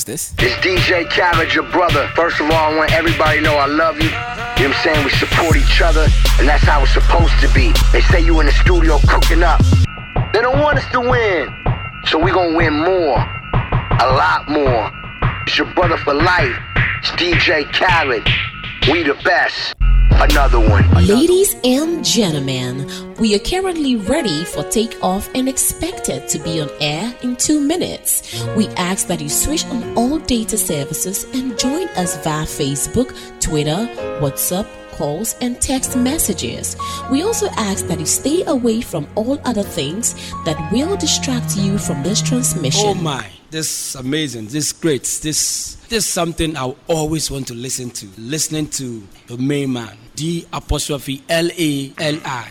Who's this? It's DJ Khaled, your brother. First of all, I want everybody to know I love you. You know what I'm saying? We support each other, and that's how it's supposed to be. They say you in the studio cooking up. They don't want us to win. So we gonna win more. A lot more. It's your brother for life. It's DJ Khaled. We the best. Another one. Ladies and gentlemen, we are currently ready for takeoff and expected to be on air in two minutes. We ask that you switch on all data services and join us via Facebook, Twitter, WhatsApp, calls, and text messages. We also ask that you stay away from all other things that will distract you from this transmission. Oh my, this is amazing. This is great. This this is something I always want to listen to. Listening to the main man, D apostrophe L A L I.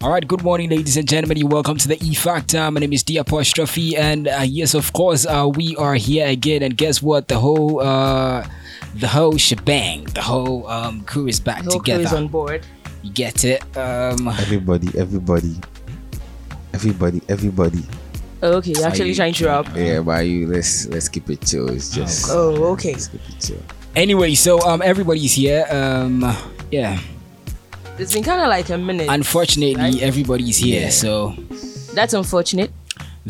All right, good morning, ladies and gentlemen. You welcome to the E Factor. My name is D Apostrophe, and uh, yes, of course, uh, we are here again. And guess what? The whole, uh, the whole shebang, the whole um, crew is back The whole crew together. is on board. You get it? Um, Everybody, everybody, everybody, everybody. Oh, okay, you're actually you trying to rap. Yeah, but you let's let's keep it chill. It's just Oh, okay. let's keep it chill. anyway, so um, everybody's here. Um, yeah. It's been kind of like a minute. Unfortunately, right? everybody's here. Yeah. So That's unfortunate.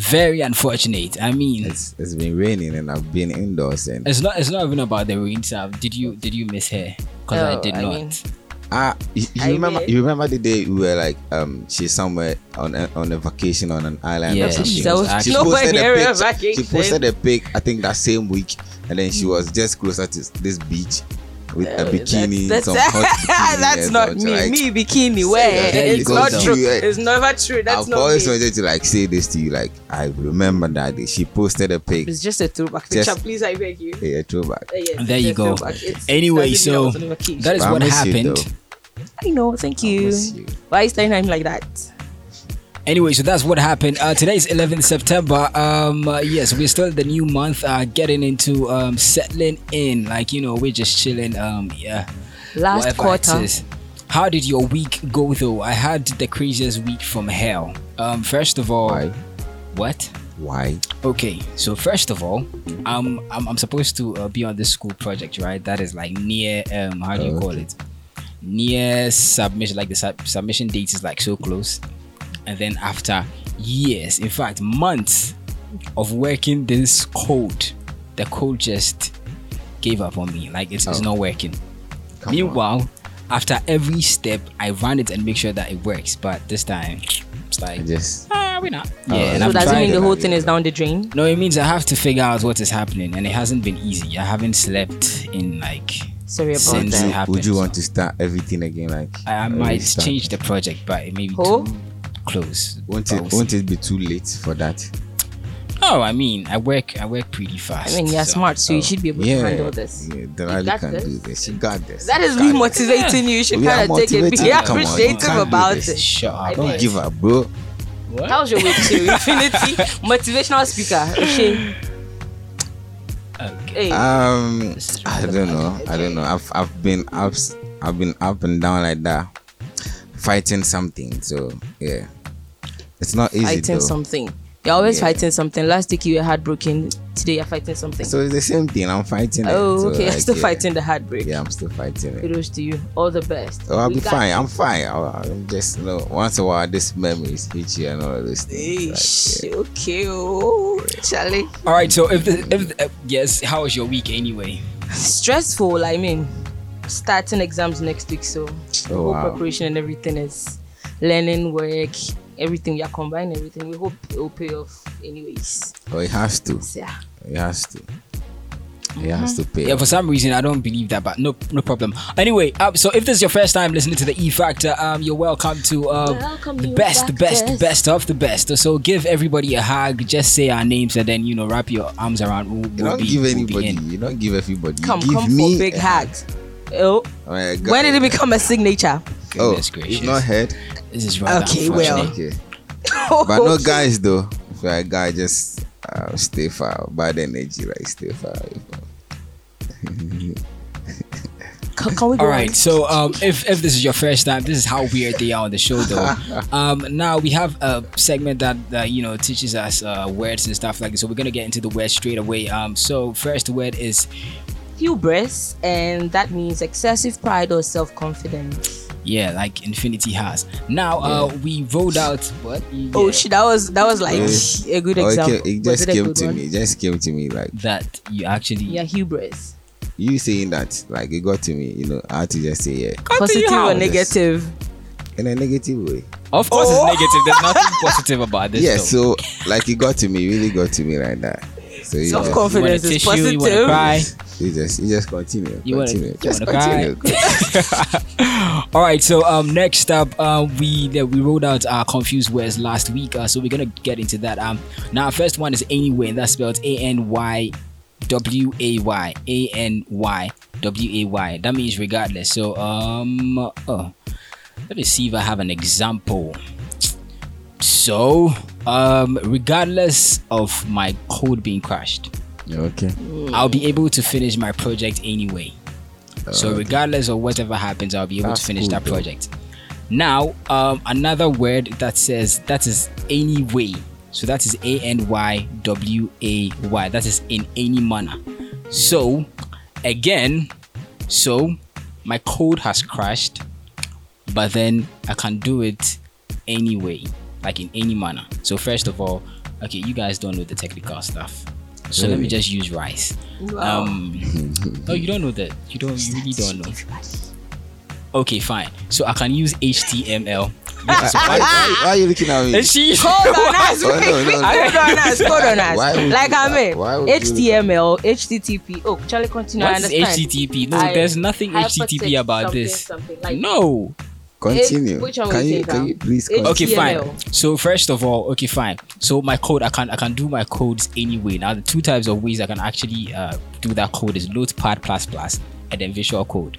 Very unfortunate. I mean, It's it's been raining and I've been indoors and it's not. It's not even about the rain. So did you did you miss her? Because I did I not. mean- ah, you, you I remember did. you remember the day we were like um she's somewhere on a, on a vacation on an island Yeah, or something. she was was actually- posted a near pic- vacation. She posted a pic, I think that same week, and then she was just closer to this beach with a bikini, That's, some that's, hot bikini that's and not me. like, Me bikini. Where? There you It's go, not though. true. You, It's never true. That's I've not always me. wanted to like say this to you. Like I remember that day. She posted a pic. It's just a throwback Just- picture. Please, I beg you. Yeah, throwback. Uh, yes, And there you go. Anyway, it's as if I so was on a vacation. that is But what miss you, happened. I know. Thank you. you. Why is saying I'm like that? Anyway, so that's what happened. Uh, today is 11th September. Um, uh, yes, we're still in the new month, uh, getting into um, settling in. Like you know, we're just chilling. Um, yeah. Last whatever quarter. How did your week go though? I had the craziest week from hell. Um, first of all, Why? what? Why? Okay, so first of all, um, I'm, I'm supposed to uh, be on this school project, right? That is like near, um, how do you Oh, call it? Near submission, like the sub- submission date is like so close. And then after years, in fact, months of working this code, the code just gave up on me. Like it's, it's Oh. not working. Come Meanwhile, after every step, I run it and make sure that it works. But this time, it's like, just ah, we're not. Oh, Yeah, So does it mean the whole thing is down the drain? No, it means I have to figure out what is happening, and it hasn't been easy. I haven't slept in like Sorry about Since- that. it happened, would you want to start everything again? Like I, I might change the project, but it may be Oh. too close. Won't it we'll won't see. it be too late for that? Oh, I mean, I work. I work pretty fast. I mean, you're so- smart, so you should be able to handle this. yeah You Delali can this. do this. You got this. That is You me got motivating you. You should kind of take it. motivating Be you. Come on, you appreciative can't do about this. it. Shut up. Don't give up, bro. What? How's your week too? Infinity motivational speaker. Oshay. Okay. Um, I don't know. I don't know. I've I've been up, I've been up and down like that, fighting something. So yeah, it's not easy fighting though. something. You're always Yeah. fighting something. Last week you were heartbroken. Today you're fighting something. So it's the same thing. I'm fighting. it. oh, So, okay. You're like, still yeah. fighting the heartbreak. Yeah, I'm still fighting it. Kudos to you. All the best. Oh, I'll We be fine. you. I'm fine. I'll, I'm just you know once in a while this memories hit you and all of those things. Eish, Like, yeah. Okay, oh, Charlie. All right. So if the if the, uh, yes, how was your week anyway? Stressful. I mean, starting exams next week, so the Oh, whole wow. preparation and everything is learning, work, everything. We are combining everything. We hope it will pay off, anyways. Oh, it has to. Yeah. It has to. It has to pay. Yeah, for some reason I don't believe that, but no, no problem. Anyway, um, so if this is your first time listening to the E Factor, um, you're welcome to uh, Welcome the best, the best, the best of the best. So give everybody a hug, just say our names, and then you know wrap your arms around. We'll, you we'll don't be, give we'll anybody. You don't give everybody. Come, give come me for big a hugs. Oh, Oh, when did it become a signature? Oh, Goodness gracious. you've not heard. This is rather Okay, well. Okay. But no guys though. So a guy just uh, stay far, bad energy, right? Stay far. away from- Can, can we go All on? So, um, if if this is your first time, this is how weird they are on the show, though. Um, now we have a segment that, that you know teaches us uh, words and stuff like this. So we're gonna get into the words straight away. Um, so first word is hubris, and that means excessive pride or self-confidence. Yeah, like infinity has. Now, uh, we rolled out what? Oh Yeah, shit, that was that was like Yes. a good Oh, it, example. came, it just a came to one? me. It just came to me like that you actually Yeah, hubris. you saying that. Like it got to me. You know, I had to just say yeah Positive or negative? in a negative way. Of course, it's negative. There's nothing positive about this. Yeah. though. So like it got to me. Really got to me like that. So you Self just, you want a confidence is tissue, you want to positive. cry. You just you just continue. You wanna- continue. you just continue. All right, so um, next up, uh, we uh, we rolled out our confused words last week, uh, so we're gonna get into that. Um, now our first one is anyway, and that's spelled A N Y W A Y A N Y W A Y. That means regardless. So um, oh, let me see if I have an example. So um, regardless of my code being crashed, Okay. I'll be able to finish my project anyway. So regardless of whatever happens, I'll be able That's to finish cool, that though. project. Now, um, another word that says that is anyway. So that is A N Y W A Y. That is in any manner. So again, so my code has crashed, but then I can do it anyway, like in any manner. So first of all, okay, you guys don't know the technical stuff. So let me just use rice. Wow. Um, oh, you don't know that. You don't you really don't know. Okay, fine. So I can use HTML. why, why, why are you looking at me? And she Hold on, us. Oh, no, no, no. Hold on, us. Hold on, us. Like I mean, why HTML, HTTP. Oh, Charlie, continue. I What is understand. HTTP? No, I- there's nothing HTTP about something, this. something like- no. Continue. which one can you can you please continue? Okay, fine. So first of all, okay, fine. So my code, I can I can do my codes anyway. Now the two types of ways I can actually uh, do that code is Notepad plus plus and then Visual Code.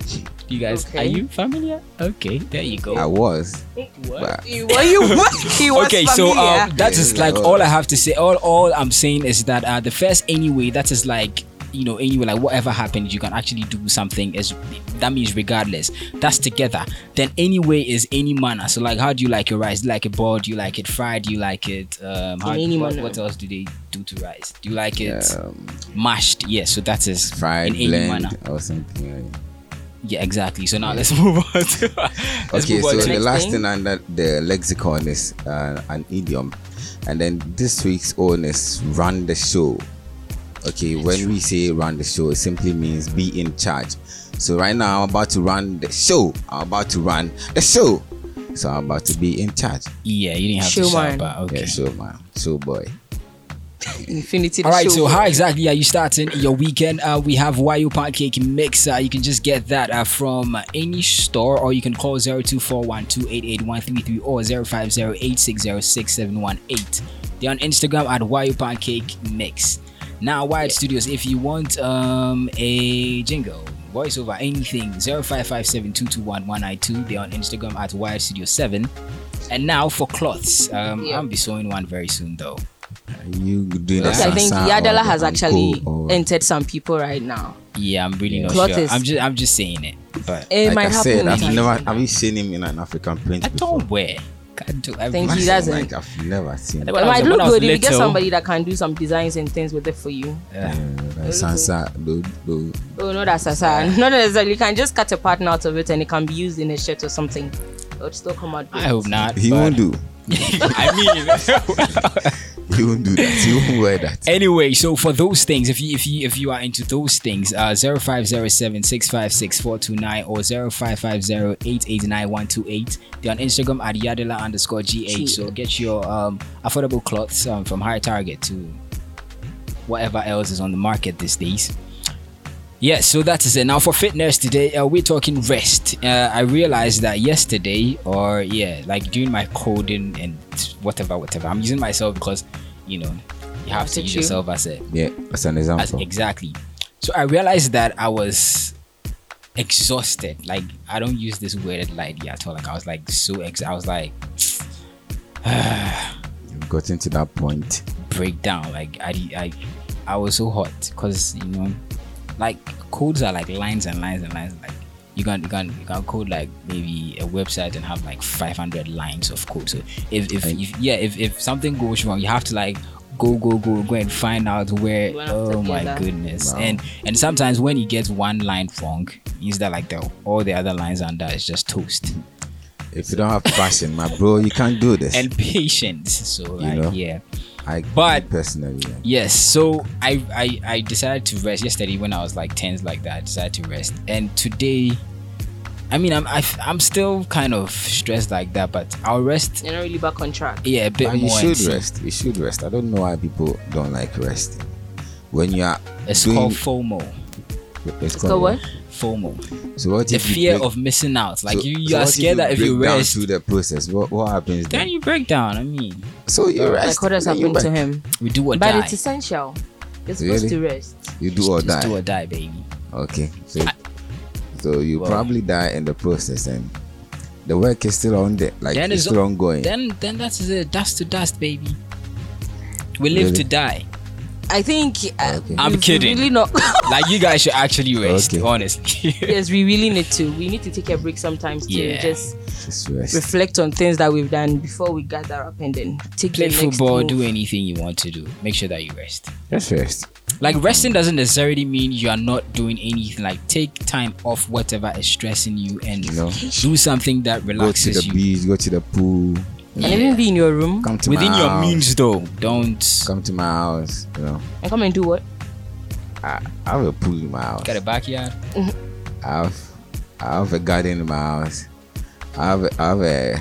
You guys, Okay. are you familiar? Okay, there you go. I was. What? But You- Were you? He was okay so um, that is Yeah, like like, all uh, i have to say all all i'm saying is that uh the first anyway that is like you know anyway like whatever happens you can actually do something is that means regardless. That's together. Then anyway is any manner. So like how do you like your rice? Do you like it boiled? Do you like it fried? Do you like it um how, any what, manner. what else do they do to rice? Do you like it um, mashed? Yes so that is fried in any manner. or something. Like yeah exactly. So now let's move on to let's okay, move on so to the next last thing. thing under the lexicon is uh, an idiom, and then this week's own is run the show. Okay, when we say run the show, it simply means be in charge. So right now I'm about to run the show. I'm about to run the show. So I'm about to be in charge. yeah you didn't have to shout Showman. but okay Yeah, show man, show boy. Infinity. All right, show. so how exactly are you starting your weekend? Uh, we have Wayo Pancake Mix. Uh, you can just get that uh, from any store, or you can call 0241288133 or 0508606718. They're on Instagram at Wayo Pancake Mix. Now, Wired Studios, if you want um, a jingle, voiceover, anything, 0557221192. They're on Instagram at Wired Studio 7. And now for cloths, um, Yeah. I'll be sewing one very soon though. You doing Okay, that? I think Sansa Yadala has actually Uncle or- entered some people right now. Yeah, I'm really not Cloth sure. is- I'm just I'm just saying it. But It like might I happen said, I've never have you seen him in an African print I before? don't wear. I do. I Thank really- you. doesn't. Like I've never seen. When It I was- might look I was good if you get somebody that can do some designs and things with it for you. Yeah. Like Sansa, do, do, Oh no, that's Sasa. Not necessarily. You can just cut a pattern out of it and it can be used in a shirt or something. It would still come out. Good. I hope not. he won't do. I mean, He won't do that. He won't wear that. anyway. So for those things, if you if you if you are into those things, uh, zero five zero seven six five six four two nine or zero five five zero eight eight nine one two eight. They're on Instagram at Yadela underscore gh. So get your um affordable clothes um, from High Target to whatever else is on the market these days. Yes, so that is it. Now for fitness today, uh, we're talking rest. Uh, I realized that yesterday, or yeah, like during my coding and whatever, whatever. I'm using myself because, you know, you have to to use yourself as a Yeah, that's an as example. exactly. So I realized that I was exhausted. Like I don't use this word lightly at all. Like I was like so ex. I was like, You've gotten to that point. Breakdown. Like I I I was so hot because you know, like codes are like lines and lines and lines. Like you can you can you can code like maybe a website and have like 500 lines of code. So if if, if yeah if if something goes wrong, you have to like go go go go and find out where oh my together. goodness and and sometimes when you get one line wrong means that like the all the other lines under is just toast If you don't have passion, my bro, you can't do this. and patience so like know? yeah I but- personally, yeah. yes so I, I i decided to rest yesterday when i was like tense like that i decided to rest and today i mean i'm I, i'm still kind of stressed like that but i'll rest You're not really back on track. yeah a bit And you should and rest. You should rest. I don't know why people don't like resting. When you are it's doing, called fomo it's So what? Fomo So what the you fear break- of missing out like so- you, you so are what scared that if you break rest through the process, what, what happens then then? you break down i mean So you rest. Like what has happened to him? we do or But die it's essential. You're supposed Really? to rest. You do or Just die. do or die baby Okay. So, so you Well- probably die in the process, and the work is still on there. Like Then it's it's- still ongoing. then then that's it dust to dust baby we live Really? to die I think. Uh, Okay. I'm kidding. Really not. like you guys should actually rest Okay. honestly yes, we really need to. We need to take a break sometimes to Yeah. just Just reflect on things that we've done before we gather up and then take play the next football move. do anything you want to do make sure that you rest Just rest. like resting doesn't necessarily mean you are not doing anything like take time off whatever is stressing you and You know, do something that relaxes you. go to relaxes the you beach, go to the pool, And even be in your room come to within my your house, means though don't Come to my house. You know, and come and do what? I, I have a pool in my house. get a backyard I have, I have a garden in my house. I have, a, I have a.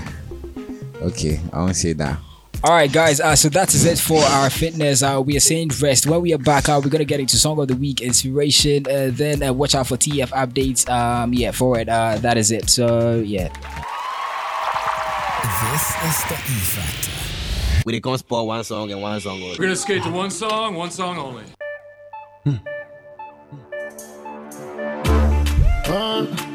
Okay, I won't say that. All right, guys. Uh, so that is it for our fitness. Uh, we are saying rest. When we are back, uh, we're gonna get into song of the week inspiration. Uh, then uh, watch out for TF updates. Um, yeah, for it. Uh, that is it. So yeah. This is the E Factor. We they come spot one song and one song only. We're gonna skate to one song, one song only. Hmm. Hmm. Emoji,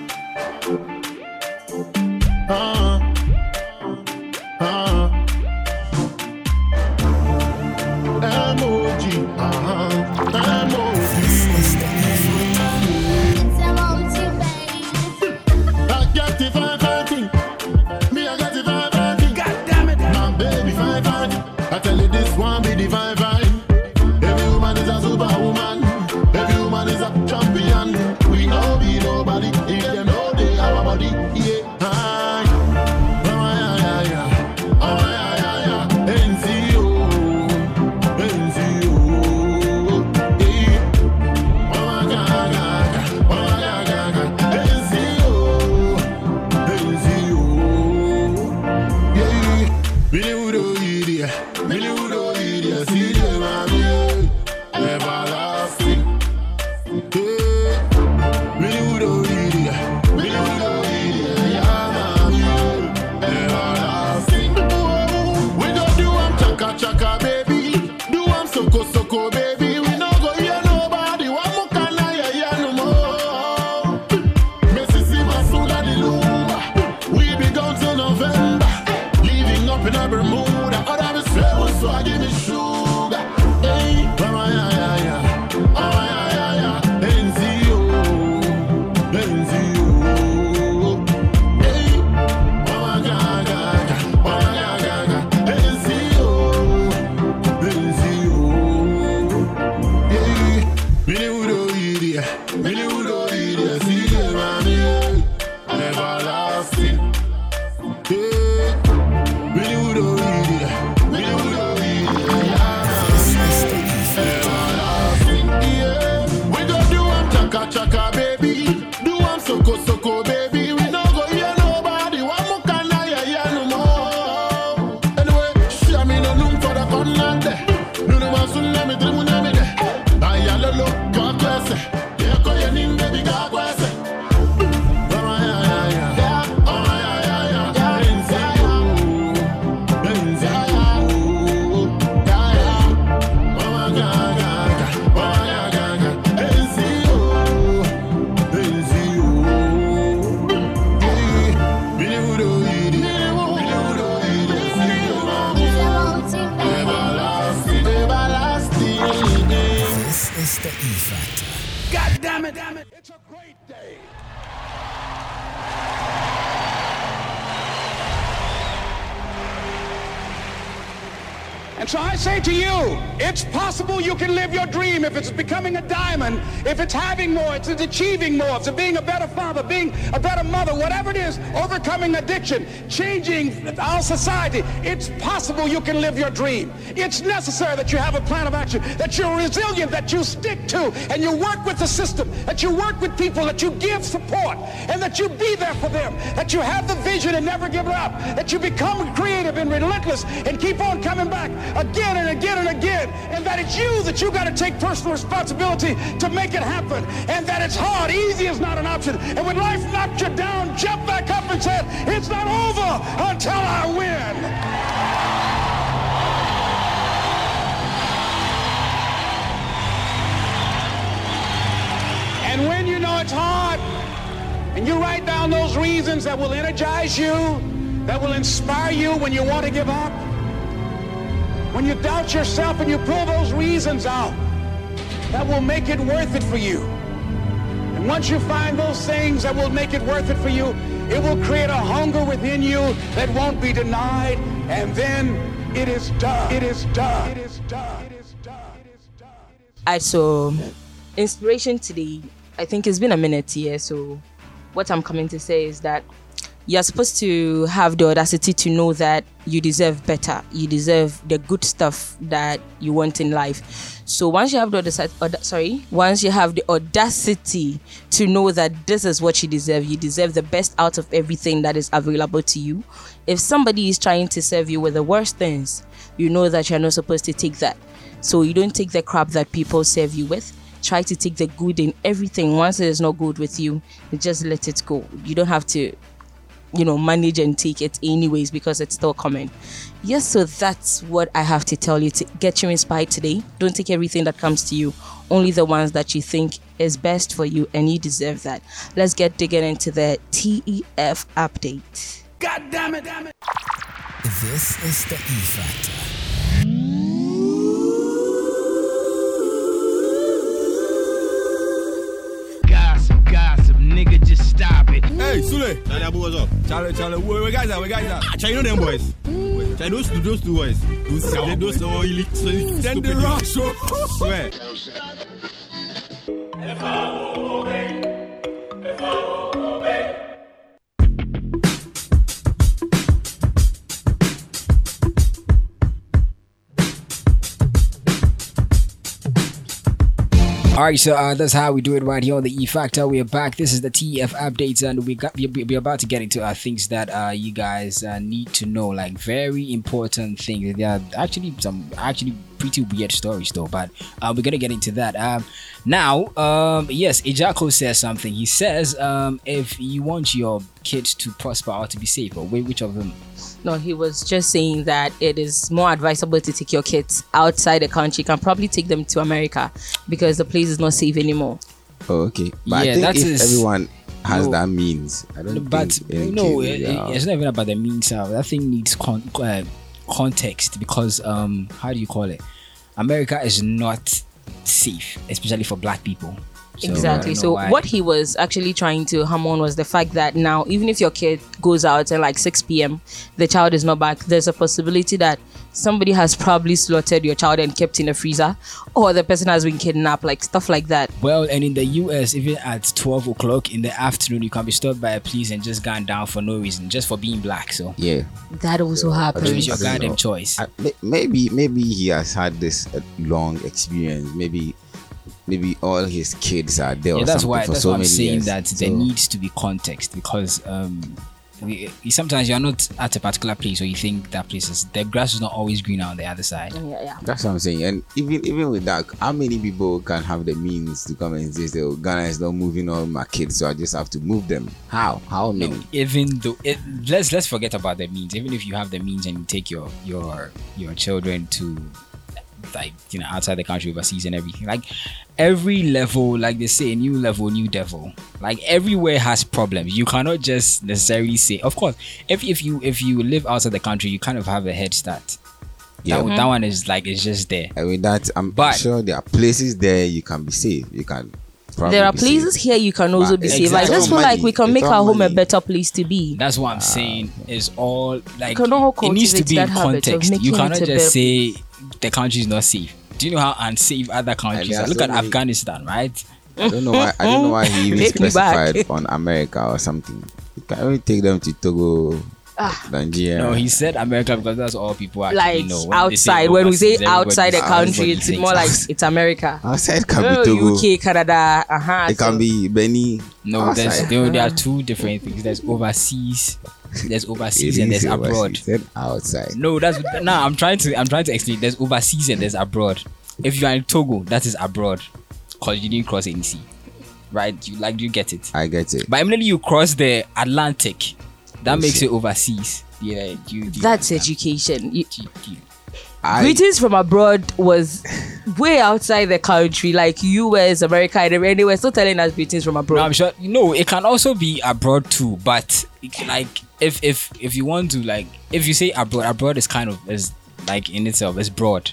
Everlasting. You can live your dream if it's becoming a diamond, if it's having more, if it's achieving more, if it's being a better father, being a better mother, whatever it is, overcoming addiction, changing our society. It's possible you can live your dream. It's necessary that you have a plan of action, that you're resilient, that you stick to, and you work with the system, that you work with people, that you give support, and that you be there for them, that you have the vision and never give up, that you become creative and relentless and keep on coming back again and again and again, and that it's you that you got to take personal responsibility to make it happen, and that it's hard. Easy is not an option. And when life knocks you down, jump back up and say, it's not over until I win. And when you know it's hard, and you write down those reasons that will energize you, that will inspire you when you want to give up, when you doubt yourself and you pull those reasons out, that will make it worth it for you. And once you find those things that will make it worth it for you, it will create a hunger within you that won't be denied. And then it is done. It is done. It is done. It is done. It is done. I so inspiration today. I think it's been a minute here. So what I'm coming to say is that you're supposed to have the audacity to know that you deserve better. You deserve the good stuff that you want in life. So once you have the audacity, sorry, once you have the audacity to know that this is what you deserve, you deserve the best out of everything that is available to you. If somebody is trying to serve you with the worst things, you know that you're not supposed to take that. So you don't take the crap that people serve you with. Try to take the good in everything. Once it is not good with you, you just let it go. You don't have to you know manage and take it anyways because it's still coming yes so that's what i have to tell you to get you inspired today don't take everything that comes to you only the ones that you think is best for you and you deserve that let's get digging into the tef update God damn it. Damn it. This is the E Factor. Gossip, gossip, nigga, just stop it. Hey, Sule. Charlie, Abu, what's up? Charlie, Charlie, where, where guys are? Where guys are? Ah, Charlie, you know them boys? Charlie, those two, those two boys. Those Charlie, sour those boys. so illi- so Then the rock show. Swear. All right, so uh, that's how we do it right here on the E Factor. We are back. This is the TF updates, and we got we- we- we're about to get into uh, things that uh, you guys uh, need to know, like very important things. There are actually some actually pretty weird stories though, but uh, we're gonna get into that. Um, now, um, yes, Agya Koo says something. He says, um, if you want your kids to prosper or to be safe, or which of them? No he was just saying that it is more advisable to take your kids outside the country you can probably take them to america because the place is not safe anymore Oh, okay. But Yeah, I think that if is- everyone has No. that means, I don't know. but think any no, it, will be it- out. it's not even about the means. Uh, that thing needs con- uh, context because um, how do you call it? America is not safe, especially for Black people. So, exactly don't so why. what he was actually trying to hammer on was the fact that now even if your kid goes out at like 6 p.m the child is not back there's a possibility that somebody has probably slaughtered your child and kept in a freezer or the person has been kidnapped like stuff like that Well, and in the US, even at 12 o'clock in the afternoon, you can be stopped by a police and just gone down for no reason, just for being black. So, yeah. that also happens it's your goddamn choice. I, maybe maybe he has had this uh, long experience. Maybe maybe all his kids are there. yeah, or that's why for that's so why I'm saying years. that there needs to be context because um we, we- sometimes you're not at a particular place or you think that place is the grass is not always green on the other side. yeah yeah That's what I'm saying. And even even with that, how many people can have the means to come and say, "Oh, Ghana is not moving all my kids, so I just have to move them"? How? How many? Even though it, let's let's forget about the means. Even if you have the means and you take your your your children to like you know outside the country overseas and everything. Like every level like they say new level new devil. Like everywhere has problems. You cannot just necessarily say of course if, if you if you live outside the country you kind of have a head start. Yeah. that, one- mm-hmm. that one is like it's just there. I mean that I'm But- sure there are places there you can be safe. You can probably there are places safe. here you can also But be it's safe. I exactly just feel like we can It's make our home a better place to be. That's what I'm saying. Is all like can all it needs to be in that context. You cannot just better say the country is not safe. Do you know how unsafe other countries there are? are Look at many- Afghanistan, right? I don't know why. I don't know why he even Take me specified on America or something. You can only take them to Togo. Nigeria. No, he said America because that's all people actually Like know. When outside, when we say outside the country, it's thinks more like it's America. outside can Oh, be Togo. UK, Canada, uh huh. It can be Benin. No, there's there, there are two different things. There's overseas, there's overseas, and there's abroad. then outside. No, that's no. I'm trying to I'm trying to explain. There's overseas and there's abroad. If you are in Togo, that is abroad, cause you didn't cross any sea, right? You like you get it. I get it. But immediately you cross the Atlantic, that makes it overseas. Yeah, you. That's education. You, I, greetings from abroad was way outside the country, like US, America, and were still telling us greetings from No, abroad. I'm sure. No, it can also be abroad too. But like, if if if you want to like, if you say abroad, abroad is kind of is like in itself is broad.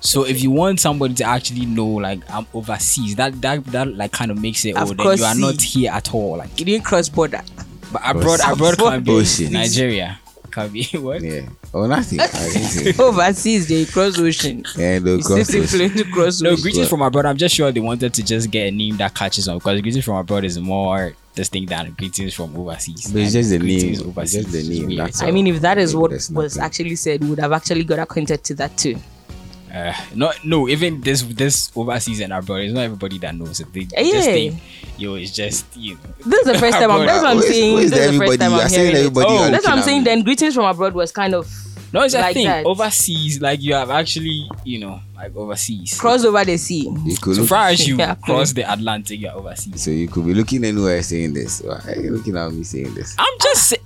So if you want somebody to actually know, like I'm overseas, that that that like kind of makes it. I've Oh, then you are not here at all. Like, you didn't cross border. But abroad, abroad can be Oceans. Nigeria, can be what? yeah. Oh, nothing. I didn't say. Overseas, they cross ocean. Yeah, the You still cross ocean. to cross No, ocean. greetings from abroad. I'm just sure they wanted to just get a name that catches on because greetings from abroad is more distinct than greetings from overseas. But it's just the name. It's overseas just the name. weird. That's I mean, if that is what was nothing. actually said, we would have actually got acquainted to that too. Uh, no, no. Even this this overseas and abroad, it's not everybody that knows it. They Yeah. just think, yo, it's just you know. This is the first time I'm. That's what I'm saying. This is the first time I'm hearing everybody Oh. That's what I'm saying. Then greetings from abroad was kind of No, it's a thing. that. Overseas, like you have actually, you know, like overseas. cross over the sea. You so far as you Yeah. cross the Atlantic, you're overseas. So you could be looking anywhere saying this. Why are you looking at me saying this? I'm just say-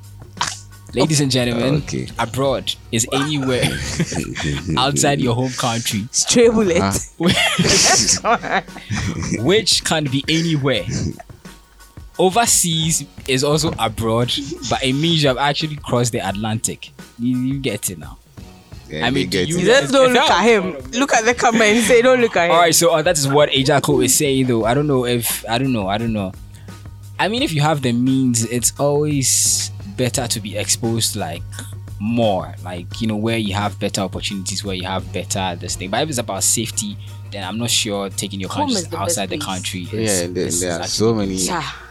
Ladies and gentlemen, Okay. abroad is anywhere outside your home country, Stray bullet. Ah. which can be anywhere. Overseas is also abroad, but it means you have actually crossed the Atlantic. You, you get it now. Yeah, I mean, do get you- it. Just don't look at him. Look at the camera and say, "Don't look at him." All right, so uh, that is what Agya Koo is saying, though. I don't know if I don't know. I don't know. I mean, if you have the means, it's always better to be exposed like more, like you know, where you have better opportunities, where you have better this thing. But if it's about safety, then I'm not sure taking your country is the outside the best place. country. Yeah, there, there are so many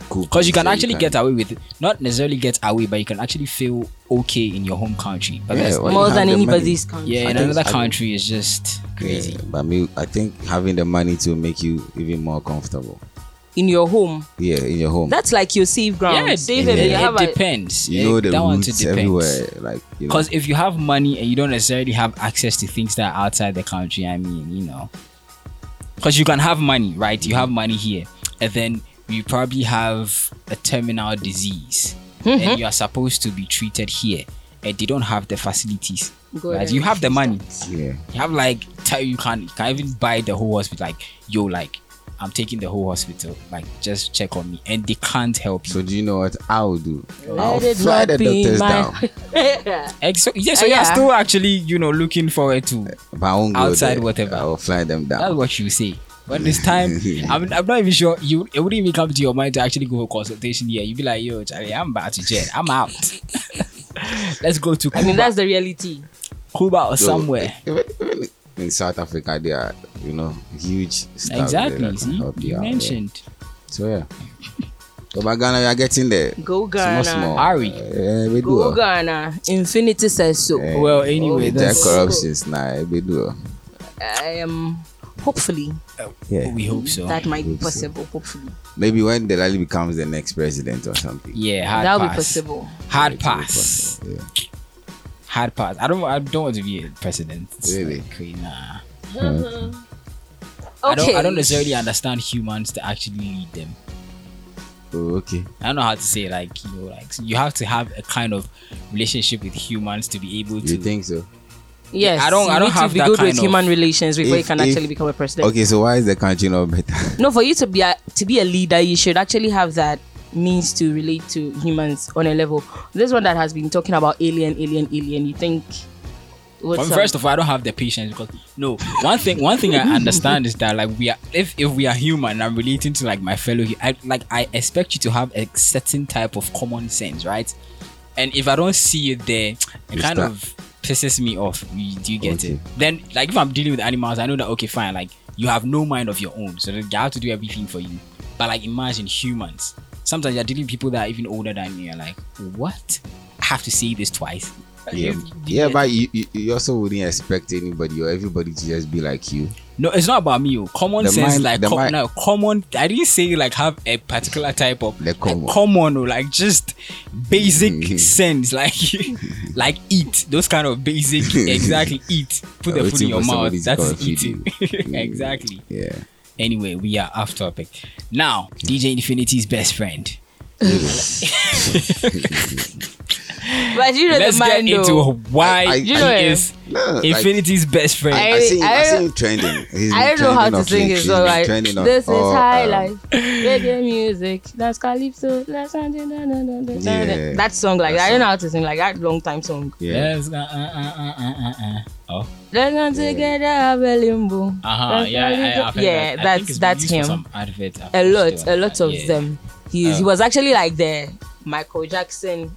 cool Because you can places actually get away with it. Not necessarily get away, but you can actually feel okay in your home country. But Yeah, that's- More than the money. anybody's country. yeah, I in another think- country is just crazy. Yeah, but me, I think having the money to make you even more comfortable. In your home, Yeah, in your home. that's like your safe ground. Yeah, safe it, it, you have a, depends. you know It- the that one too roots depends. everywhere. Like you know, Because if you have money and you don't necessarily have access to things that are outside the country, I mean, you know, because you can have money, right? You have money here, and then you probably have a terminal disease, Mm-hmm. and you are supposed to be treated here, and they don't have the facilities. Right? You have the money. yeah, You have like tell you can you can't even buy the whole hospital. Like yo, like I'm taking the whole hospital. Like just check on me, and they can't help you. So do you know what I'll do? I'll Let fly the doctors my- down. Ex- so, yeah, so Uh, you're yeah. still actually you know looking forward to But I won't Outside there. whatever. I'll fly them down. That's what you say. But this time, I'm, I'm not even sure you. It wouldn't even come to your mind to actually go for consultation here. You'd be like, "Yo, Charlie, I'm about to jet. I'm out. Let's go to I mean, that's the reality. Cuba or So, somewhere." Even, even in South Africa, they are you know huge. stuff there Exactly. See, help you out, yeah. mentioned. So yeah. So by Ghana, we are getting there. Go Small, Ghana. small. Are we? Yeah, we do. Go oh. Ghana. Infinity says so. Yeah. Well, anyway, Jack that's corruptions now. We do. oh. I am hopefully uh, Yeah. we hope so. that might be Hope so. possible. Hopefully, Maybe when Delali becomes the next president or something. yeah, hard that'll be possible. Hard It will be pass. possible, Yeah. Hard pass. I don't. I don't want to be a president. It's Really? like, crazy, nah. Okay. I don't. I don't necessarily understand humans to actually lead them. Oh, okay. I don't know how to say like you know like you have to have a kind of relationship with humans to be able to. You think so? Yes, I don't- I don't have to be that good kind with of- human relations before you If- can if- actually become a president. Okay, so why is the country not better? No, for you to be a, to be a leader, you should actually have that means to relate to humans on a level. This one that has been talking about alien, alien, alien. You think What's But up? first of all, I don't have the patience because no. One thing, one thing I understand is that like we are, if if we are human, I'm relating to like my fellow. hu- I like I expect you to have a certain type of common sense, right? And if I don't see it there, it You kind start- of pisses me off. You- Do you get Okay. it? Then like if I'm dealing with animals, I know that okay, fine. Like you have no mind of your own, so they have to do everything for you. But like imagine humans. Sometimes you're dealing with people that are even older than you. You're like, what? I have to say this twice. Yeah, You- yeah, but you, you, also wouldn't expect anybody or everybody to just be like you. No, it's not about me. oh. Common The sense, mind- like com- mind- no, common. I didn't say like have a particular type of The common. like, common or like just basic sense, like like eat those kind of basic exactly eat. Put the food in your mouth. That's eating. you. exactly. Yeah. Anyway, we are off topic. Now, DJ Infinity's best friend. But you know Let's the man get into though. why I- You know he is No, like- Infinity's best friend. I- I see, I, I see don't- him trending. He's I don't know how to sing late. it, so like trending on this is all, high um, life, reggae music, that's calypso, that's Yeah. That song, like That I don't know how to sing like that long time song. Yeah. Yes, uh, uh, uh, uh, uh, uh. Oh. Let's go together, have a limbo. Uh-huh. That's Yeah, I. I've heard yeah, that. I that's that's him. Some adverts A lot, a lot of yeah. them. He's, he Oh. was actually like the Michael Jackson,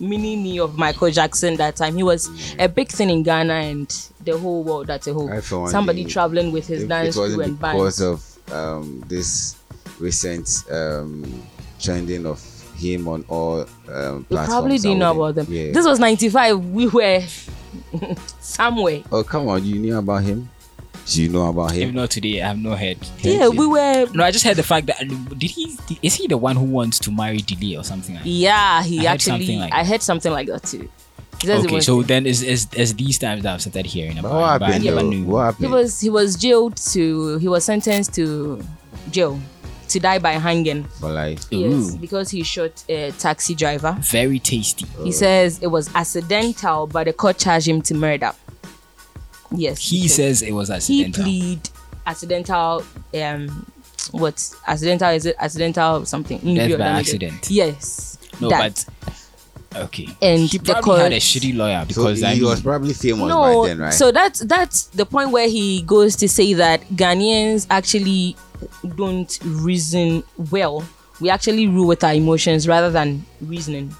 mini me of Michael Jackson that time. He was a big thing in Ghana and the whole world. That's a whole somebody think traveling with his It, dance it crew and because of um, this recent um, trending of him on all um, platforms. probably didn't know about them. Yeah. This was 95. We were somewhere. oh come on, you knew about him? Do you know about If him? not today, I have no head. Yeah, we were. No, I just heard the fact that um, did he is he the one who wants to marry Delay or something like that? Yeah, he I actually. something like I heard something like that too. He Okay, was- so then is is is these times that I've started hearing about what it, but I happened? never knew. What he was he was jailed to he was sentenced to jail to die by hanging. For life. Yes, Ooh. because he shot a taxi driver. Very tasty. He says it was accidental, but the court charged him to murder. Yes, He says it was he accidental. plead accidental. Um, what accidental is it? Accidental something? Death by accident. Yes. no, that. but okay. And he the probably had a shitty lawyer So because he I mean, was probably famous no, by then, right? so that's that's the point where he goes to say that Ghanaians actually don't reason well. We actually rule with our emotions rather than reasoning.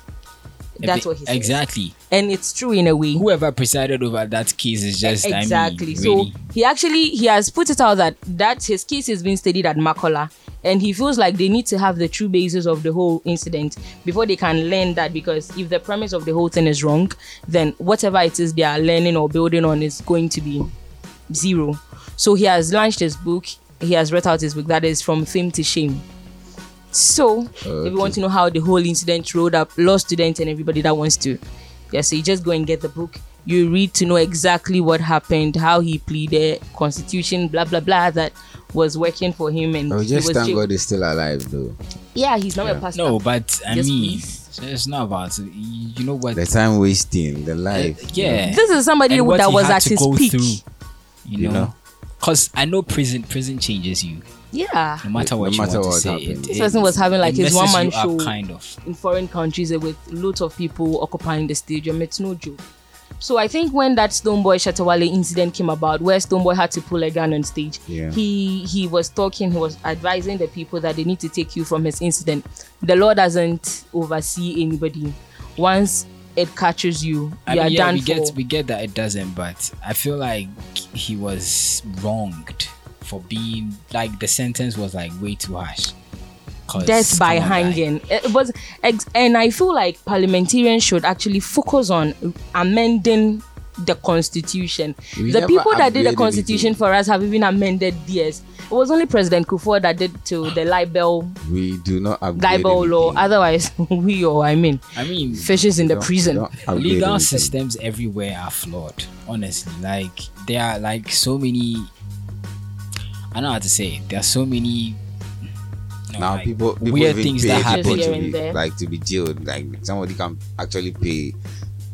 That's what he says. exactly. and it's true in a way. Whoever presided over that case is just exactly. I mean, so really. he actually he has put it out that that his case is being studied at Makola, and he feels like they need to have the true basis of the whole incident before they can learn that. Because if the premise of the whole thing is wrong, then whatever it is they are learning or building on is going to be zero. So he has launched his book. He has read out his book that is from fame to shame. So if you want to know how the whole incident rolled up, law students and everybody that wants to, yeah, so you just go and get the book. You read to know exactly what happened, how he pleaded, constitution, blah blah blah, that was working for him, and oh, just was thank jailed. God he's still alive, though. Yeah, he's not Yeah. a pastor. No, but I Yes, mean, please. it's not about you know what. The time wasting, the uh, life. yeah, This is somebody And that was had at his peak. through, you You know. know? Cause I know prison prison changes you. Yeah, No matter what No you matter want to what say, happens. it, This it- person was having like his one man show kind of. in foreign countries with lots of people occupying the stadium. It's no joke. So I think when that Stonebwoy Shatawale incident came about, where Stonebwoy had to pull a gun on stage, Yeah. he he was talking, he was advising the people that they need to take you from his incident. The law doesn't oversee anybody. Once it catches you, I you mean, are yeah, done we for. get we get that it doesn't, but I feel like he was wronged for being like the sentence was like way too harsh. death by come on, guy. hanging. It was, ex- and I feel like parliamentarians should actually focus on amending the constitution. We the people that did the constitution anything. for us have even amended theirs. It was only President Kufuor that did to the libel We do not upgrade libel law. Otherwise, we or I mean, I mean, fishes in the prison. legal anything. systems everywhere are flawed. Honestly, like there are like so many. I know how to say. It. There are so many. you know, Now like, people, people weird things that happen. To be, like to be jailed. Like somebody can actually pay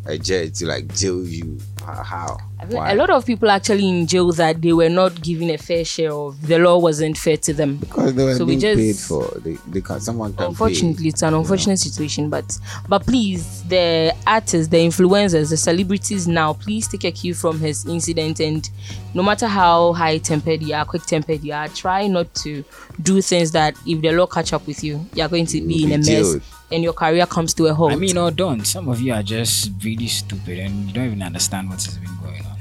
a judge to like jail you How? how? I feel Why? A lot of people actually in jail that they were not given a fair share of. The law wasn't fair to them. because they were so we just paid for. They, they can, someone can unfortunately it's an unfortunate situation but but please the artists the influencers the celebrities now please take a cue from his incident and no matter how high tempered you are quick tempered you are try not to do things that if the law catch up with you you're going to be in be a mess jailed. And your career comes to a halt I mean, or don't. Some of you are just really stupid and you don't even understand what has been going on.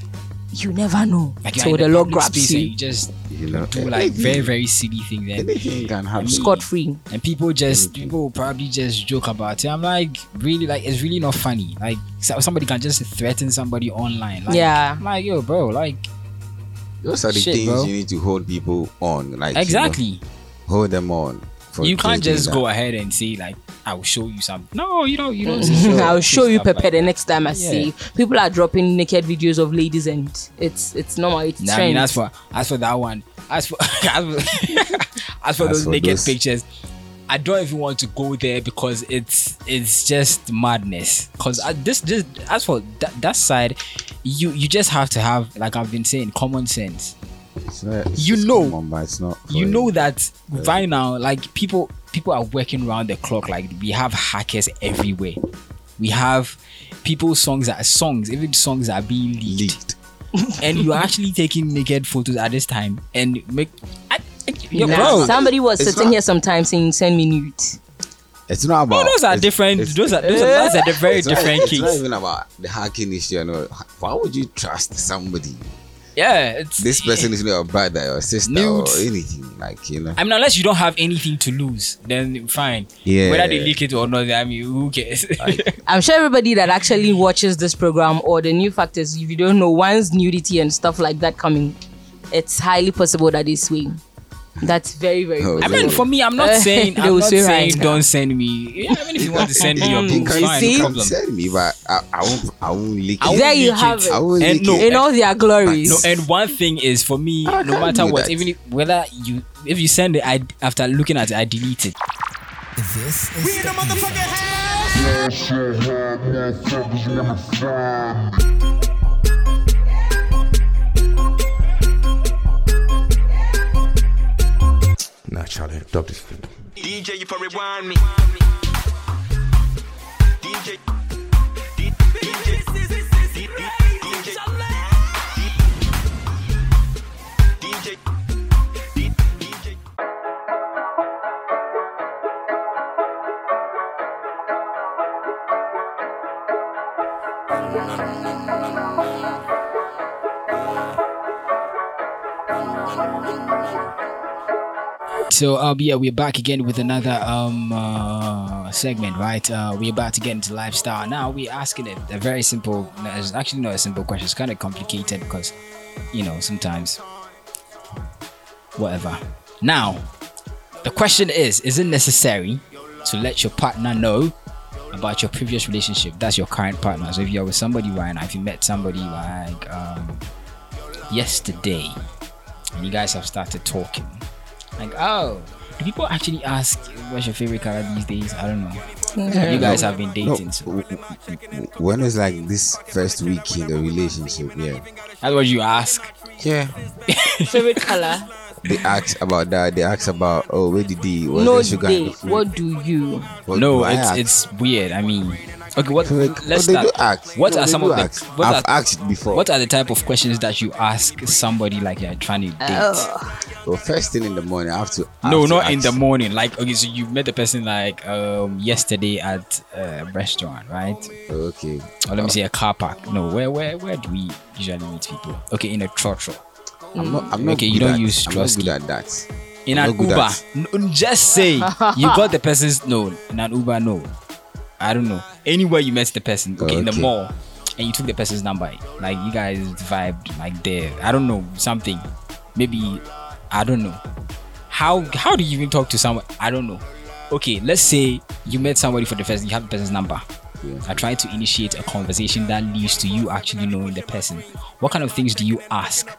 you never know Like you're till in the the law public grabs you you just you know, do eh, like very very silly things. And Anything can happen. scot free and people just people will probably just joke about it. I'm like, really, like it's really not funny. Like somebody can just threaten somebody online. Like, Yeah. I'm like yo, bro, like Those are the Shit, things bro. you need to hold people on. Like you know, exactly. hold them on. You can't just go ahead and say like, I will show you something. No, you don't. You don't. Mm-hmm. say I'll show you stuff like the next time I Yeah. see you. people are dropping naked videos of ladies and it's it's normal it's Nah, I mean, as for as for that one, as for as for, as for As those for naked pictures, I don't even want to go there because it's it's just madness. Because uh, this this as for that, that side, you you just have to have like I've been saying common sense. It's not, it's You know- common, but it's not. You for- know that right now, like people people are working around the clock. Like we have hackers everywhere. We have people's songs that are songs, even songs are being leaked. and you're actually taking naked photos at this time and make I, I, yo, Nah, bro. somebody was it's sitting not- here sometimes saying send me nudes It's not about. Oh, those are it's- different. it's- Those are those are that's a very it's not- different It's not even about the hacking issue. and all. Why would you trust somebody? Yeah, it's This person is not your brother or sister Nudes. or anything. Like you know. I mean, unless you don't have anything to lose, then fine. Yeah. Whether they leak it or not, I mean, who cares? I'm sure everybody that actually watches this program or the new factors, if you don't know, once nudity and stuff like that coming, it's highly possible that they swing. That's very, very Oh, I mean, for me, I'm not saying They I'm will not swing saying right don't send me. Yeah, I mean, if you want to send me your mm, You book, can fine, see? no problem. Send me, but I, I won't. I won't leak it. There you have it. it. I won't And leak no, it. in all their glories. No, and one thing is for me, no matter what, that. even if, whether you if you send it, I after looking at it, I delete it. This is the Nah, stop this thing. DJ, you for rewind me. DJ. So uh, yeah, we're back again with another um uh, segment, right? Uh, we're about to get into lifestyle. Now we're asking it a very simple, it's actually not a simple question. It's kind of complicated because you know sometimes whatever. Now the question is: Is it necessary to let your partner know about your previous relationship? That's your current partner. So if you're with somebody right now, if you met somebody like um, yesterday, and you guys have started talking like, oh, do people actually ask what's your favorite color these days? I don't know. You guys have been dating, No, so w- w- when was like this first week in the relationship? Yeah, that's what you ask. yeah. Favorite color? They ask about that. They ask about oh, where did he? Was no there sugar in day. the food? What do you? What no, it's ask? it's weird. I mean, okay, what? Like, let's start. do ask. What No, are some do of the? What I've are, asked before. what are the type of questions that you ask somebody like you're trying to date? Oh. Well, first thing in the morning, I have to. I no, have to not in the morning. Like okay, so you've met the person like um yesterday at a restaurant, right? Okay. Or let me say a car park. No, where where where do we usually meet people? Okay, in a church. I'm not. I'm not Okay, you don't at- use I'm not good at that. in I'm an Uber. at- just say you got the person's no in an Uber. No, I don't know. Anywhere you met the person, okay, in the mall, and you took the person's number, like you guys vibed like there. I don't know something. Maybe I don't know. How how do you even talk to someone? I don't know. Okay, let's say you met somebody for the first. You have the person's number. I try to initiate a conversation that leads to you actually knowing the person. What kind of things do you ask?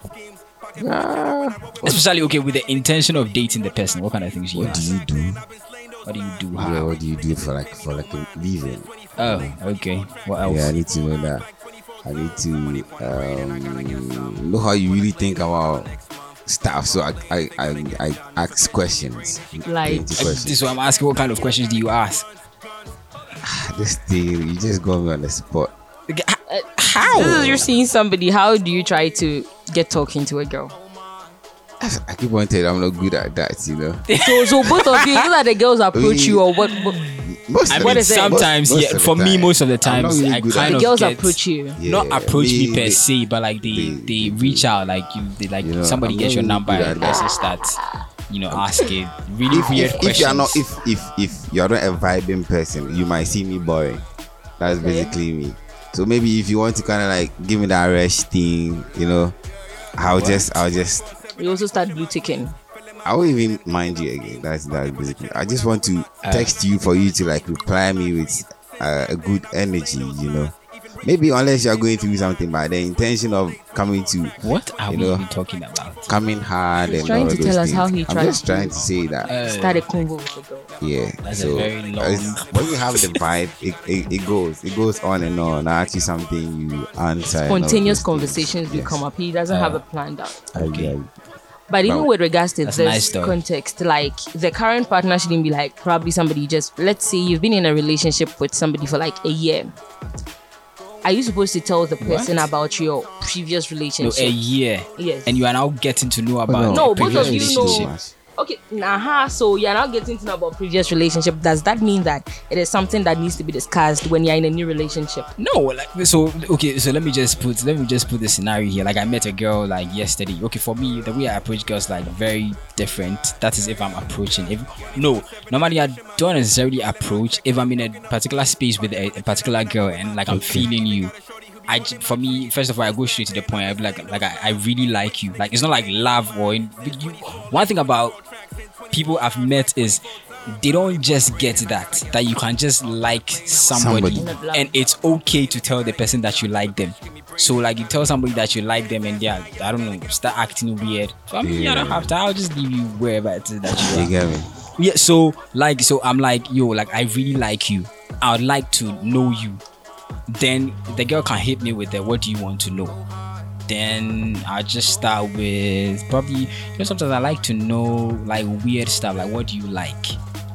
Ah, Especially okay with the intention of dating the person. What kind of things do you What do you do? What do you do? Yeah, what do you do for like for like a living? Oh, okay. What else? Yeah, I need to know that. I need to um, know how you really think about stuff. So I I, I, I ask questions. Like- questions. This is what I'm asking. What kind of questions do you ask? This thing, you just got me on the spot. How? This is you're seeing somebody. How do you try to get talking to a girl? I keep on telling you I'm not good at that, you know. So, so both of you, either the girls approach you or what? what Most I of mean, the- sometimes, most- most yeah. of For me, time, most of the I'm times, really I kind at of The girls get, approach you. not approach me, me- per they- se, but like they they, reach out, like you, they like know, somebody I'm gets your really number good and at person that. starts, you know, asking really if, weird if, questions. if you're not if if if you're not a vibing person, you might see me boring. That's basically me. So maybe if you want to kind of like give me that rush thing, you know, I'll just I'll just You also start blue ticking. I won't even mind you again. That's that's basically. I just want to Uh, text you for you to like reply me with uh, a good energy, you know. Maybe unless you're going through something, but the intention of coming to what are you we know even talking about? coming hard He's and trying all to those tell us things. how he I'm tried just to- trying to say that. Uh, Start a convo with the girl. Yeah, That's a so very long- when you have the vibe, it, it, it goes, it goes on and on. Actually, something you answer. Spontaneous conversations will Yes. come up. He doesn't Uh, have a plan out. things. I- I- But even Now- with regards to That's this nice context, like the current partner shouldn't be like probably somebody you just let's say you've been in a relationship with somebody for like a year. Are you supposed to tell the person What? about your previous relationship? No, a year. Yes. And you are now getting to know about no. your No, both previous of you relationship. know. Okay, nah, so you're not getting to know about previous relationship. Does that mean that it is something that needs to be discussed when you're in a new relationship? No, like so. Okay, so let me just put let me just put the scenario here. Like I met a girl like yesterday. Okay, for me, the way I approach girls like very different. That is if I'm approaching. If no, normally I don't necessarily approach if I'm in a particular space with a, a particular girl and like I'm feeling you. I for me first of all I go straight to the point. I be like like I, I really like you. Like it's not like love or in, you. One thing about people I've met is they don't just get that that you can just like somebody, Somebody. and it's okay to tell the person that you like them. So like you tell somebody that you like them and they are I don't know start acting weird. For me, i don't have to i'll just leave you wherever it is that you You are. get me? Yeah. So like so I'm like yo like I really like you. I would like to know you. Then the girl can hit me with the what do you want to know? then I'll just start with probably you know sometimes I like to know like weird stuff like what do you like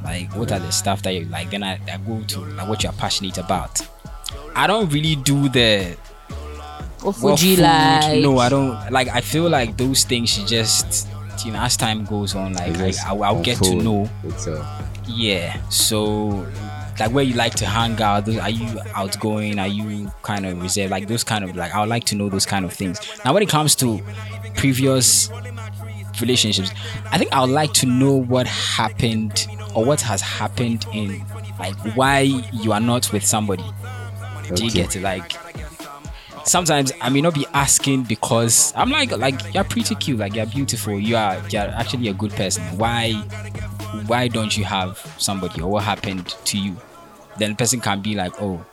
like what are the stuff that you like then I, I go to like what you're passionate about I don't really do the What what would you food. like? no I don't like I feel like those things should just you know as time goes on like It I, just I'll, I'll get to unfold know itself. yeah so like where you like to hang out those, are you outgoing? Are you kind of reserved? Like those kind of like i would like to know those kind of things. Now when it comes to previous relationships i think i would like to know what happened or what has happened in like why you are not with somebody. Do you get it? Like sometimes I may not be asking because I'm like like you're pretty cute, like you're beautiful, you are you're actually a good person. Why why don't you have somebody or what happened to you? Then the person can be like, oh,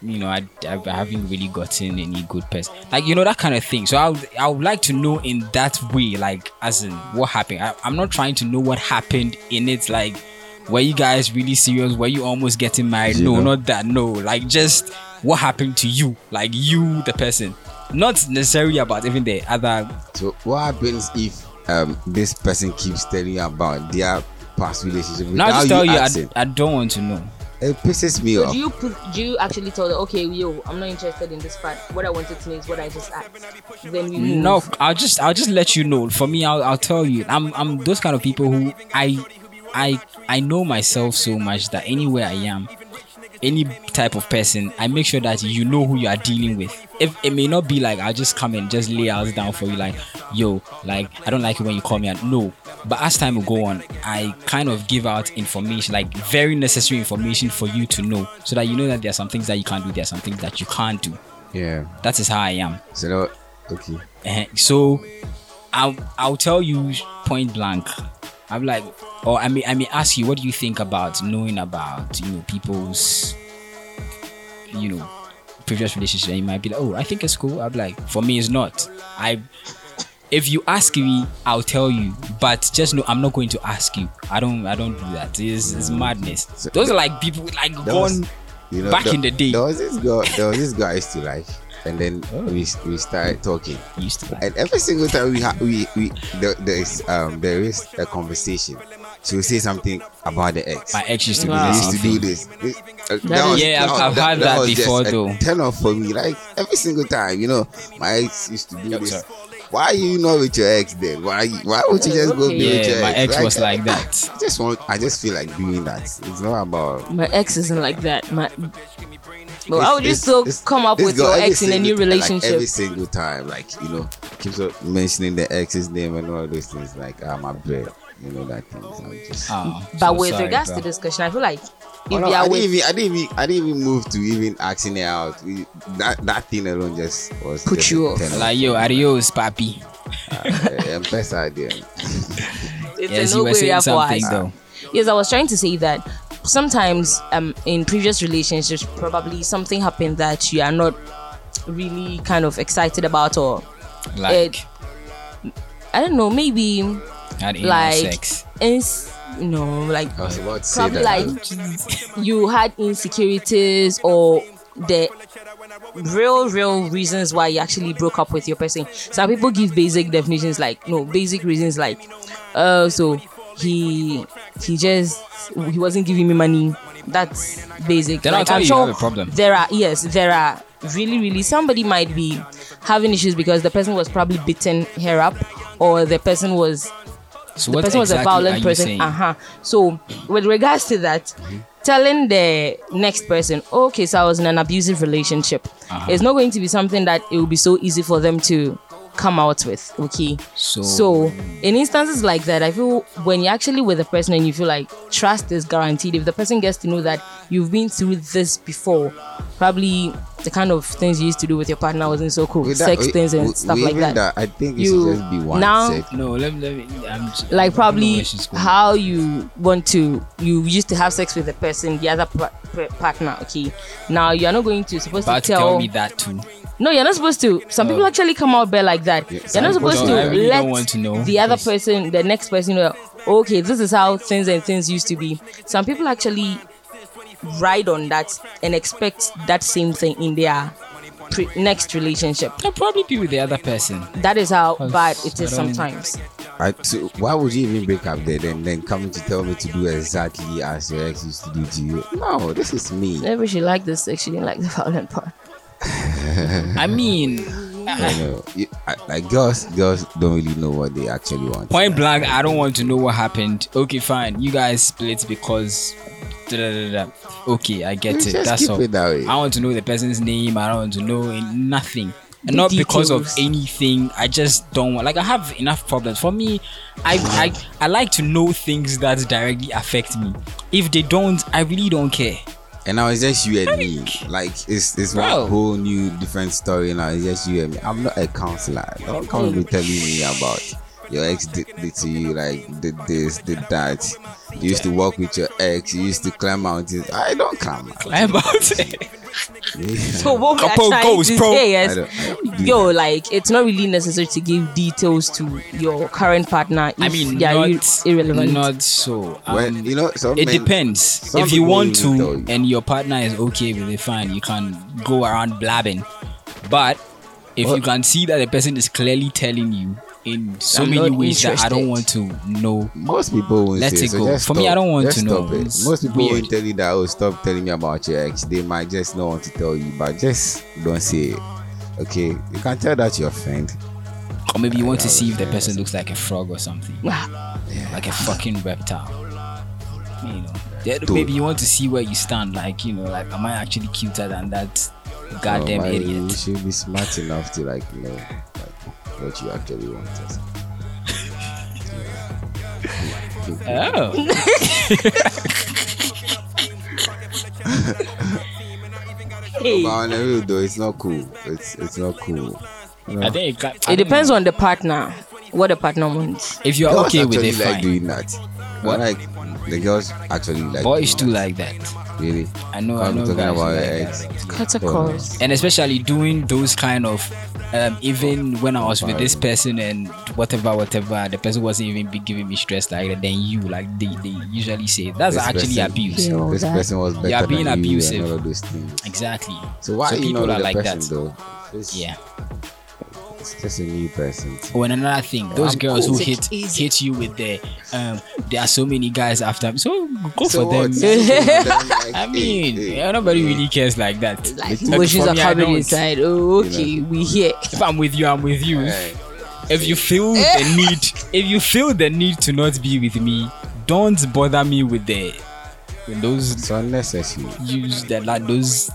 you know, I, I haven't really gotten any good person. Like, you know, that kind of thing. So I would, I would like to know in that way, like, as in what happened. I, I'm not trying to know what happened in it. Like, were you guys really serious? Were you almost getting married? You no, know. not that. No, like, just what happened to you? Like, you, the person. Not necessarily about even the other. So what happens if um this person keeps telling you about their past relationship Now, I just tell you, asking? I, I don't want to know. It pisses me So off. do you put, do you actually tell them, okay, yo, I'm not interested in this part. What I wanted to know is what I just asked. Then we move. No, I'll just I'll just let you know. For me, I'll, I'll tell you. I'm I'm those kind of people who I I I know myself so much that anywhere I am, any type of person, I make sure that you know who you are dealing with. If it may not be like I'll just come and just lay out down for you, like yo, like I don't like it when you call me out. No, but as time will go on, I kind of give out information, like very necessary information for you to know, so that you know that there are some things that you can't do, there are some things that you can't do. Yeah. That is how I am. So okay. Eh, so I'll I'll tell you point blank. I'm like, or I may I may ask you, what do you think about knowing about you know people's you know previous relationship? And you might be like, oh, I think it's cool. I'm like, for me, it's not. I if you ask me, I'll tell you. But just know I'm not going to ask you. I don't I don't do that. It's, it's mm. madness. Those are like people like was- gone you know, back there- in the day. There was this girl. There was this guy I used to like. And then we we start talking. Used to And every single time we ha- we we there, there is um there is a conversation. She will say something about the ex. My ex used to do He this used to do this. This- uh, That that is- was- Yeah, I've- I've had that was just before, though. Turn off for me, like every single time. You know, my ex used to do Yo, this. sir. Why are you not with your ex then? Why why would you just go be with Yeah, your my ex? ex was like that. I just want. I just feel like doing that. It's not about. My ex isn't like that. My but It's- how would you still come up with your every ex in a new single- like, relationship? every single time, like you know, keeps up mentioning the ex's name and all those things. Like, ah, my bread, you know that thing. So I'm just. but with regards to this discussion, I feel like if Oh, no, you I are didn't with even, I didn't even, I didn't even move to even asking her out. We, that that thing alone just was Put just you a off. Like yo, adios, papi. Uh, best idea. it's Yes, a you no were saying for something us. though. Yes, I was trying to say that sometimes um in previous relationships probably something happened that you are not really kind of excited about or Like I don't know, maybe had anal like sex. ins you know, like I was about to say probably that. like you had insecurities or the real real reasons why you actually broke up with your person some people give basic definitions like no basic reasons like uh so he he just he wasn't giving me money that's basic Then I'll like, tell I'm you you sure have a problem. there are yes there are really really somebody might be having issues because the person was probably beating her up or the person was So the person was a violent person. Uh-huh. So with regards to that, telling the next person, okay, so I was in an abusive relationship, Uh-huh. it's not going to be something that it will be so easy for them to come out with. Okay. So- so in instances like that, I feel when you're actually with a person and you feel like trust is guaranteed, if the person gets to know that you've been through this before, probably the kind of things you used to do with your partner wasn't so cool. That- Sex we- things and we- stuff we like even that. I think it You- should just be one now- set. No, let me, let me I'm just, like I don't know probably where she's going. how you want to you used to have sex with the person the other pa- pa- partner okay now you're not going to supposed about to to tell, tell me that too. no you're not supposed to some Oh. people actually come out bare like that you're not supposed to I really let want to know, the other person the next person know okay this is how things and things used to be some people actually ride on that and expect that same thing in their pre- next relationship I'll probably be with the other person. that is how bad it is sometimes I, so why would you even break up there then then coming to tell me to do exactly as your ex used to do to you? No, this is me. maybe she liked the sex she didn't like the violent part I mean, I know. I- like girls, girls don't really know what they actually want. point blank, I don't want to know what happened. Okay, fine. You guys split because. Da, da, da, da. Okay, I get You it. just That's keep all. it that way. I want to know the person's name. I don't want to know nothing. And not because of anything. I just don't want. Like I have enough problems. For me, I I I like to know things that directly affect me. If they don't, I really don't care. And now it's just you and me. Like it's it's Bro. one whole new different story now. It's just you and me. I'm not a counselor. Don't come and be telling me about your ex did, did to you like did this, did that. You used to walk with your ex. You used to climb mountains. I don't climb. mountains. Climb mountains. So what we are Couple trying goals, to bro. say I is, don't, I don't do yo, like it's not really necessary to give details to your current partner if I mean, they are not, irrelevant. Not so. Um, When you know, some it men- depends. some If you people want will to, you. and your partner is okay with it, fine. You can go around blabbing. But if you What? can see that the person is clearly telling you in so I'm many not ways that I don't want to know, Most people won't Let say, it so go. just For me, stop. I don't want Just to know. it. Most people weird. won't tell you that. Oh, stop telling me about your ex. They might just not want to tell you, but just don't say it. Okay, you can tell that to your friend. or maybe you want to see if the person looks like a frog or something, like a fucking reptile. You know, Dude. maybe you want to see where you stand. Like, you know, like, am I actually cuter than that oh goddamn Oh, my, idiot? You should be smart enough to like know like, what you actually want. or something. Oh. Hey, But on the real though, it's not cool. It's it's not cool. You know? I think it, got, it depends on the partner, what the partner wants. if you're Girls okay with actually it, like fine. doing that. What? Like the girls actually like Boys doing too like that, Really? I know. I I'm know talking about like your that. ex. Cut and especially doing those kind of um, even when I was with this person and whatever, whatever, the person wasn't even be giving me stress like that. Then you, like they, they usually say that's This actually person- abuse. This person was better You're being than you abusive. and all of those things. Exactly. So why you people not are the like person that? though? It's, Yeah. It's just a new person. Oh, and another thing, those I'm girls cool. who hit hit you with the um, there are so many guys after. So go So for them. what? So go for them, I mean, hey, hey, yeah, nobody really cares like that. Like Like, emotions are me, coming inside. Oh, okay, we here. If I'm with you, I'm with you. Hey. If you feel the need, if you feel the need to not be with me, don't bother me with the with those It's unnecessary. use that like those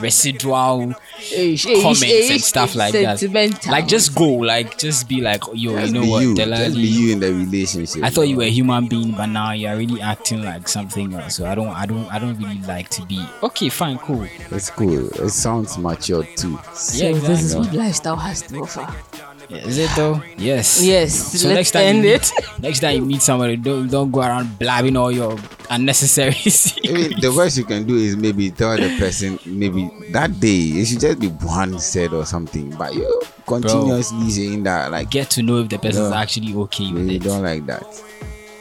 residual Eish, eish, comments and stuff eish, like that. Like just go, like just be like, yo, Just you know what, you. the Just be lady- you in the relationship. I thought you were a human being, but now you're really acting like something else. So I don't, I don't, I don't really like to be. Okay, fine, cool. It's cool. It sounds mature too. So Yeah, this is what lifestyle has to offer. Yeah, Is it though? Yes. Yes, So let's next time end you it. meet, next time you meet somebody, don't don't go around blabbing all your unnecessary secrets. Maybe the worst you can do is maybe tell the person maybe that day it should just be one said or something, but you continuously saying that like Get to know if the person is actually okay with you it. don't like that.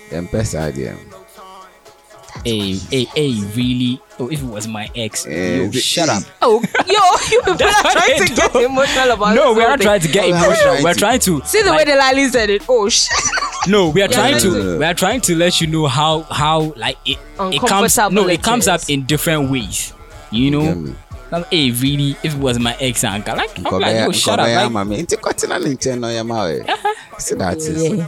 Then best idea. Hey, hey, hey, really? Oh, if it was my ex, Eh, yo, shut up. Oh, yo, you people are trying to get emotional about No, we are not trying to get No, we're not emotional. We're trying to. See the way Delali said it. Oh shit. No, we are trying to. no, no. We are trying to let you know how how like it it comes. Uncomfortable No, it it comes up in different ways. You Get know. me? Like, hey, really? If it was my ex uncle, like, I'm like, Nkɔbɛyɛ yo, shut up. nkɔbɛyɛ Like, ama me nti kɔtena ne nkyɛn na ɔyɛ ma ɔyɛ. See that is Yeah.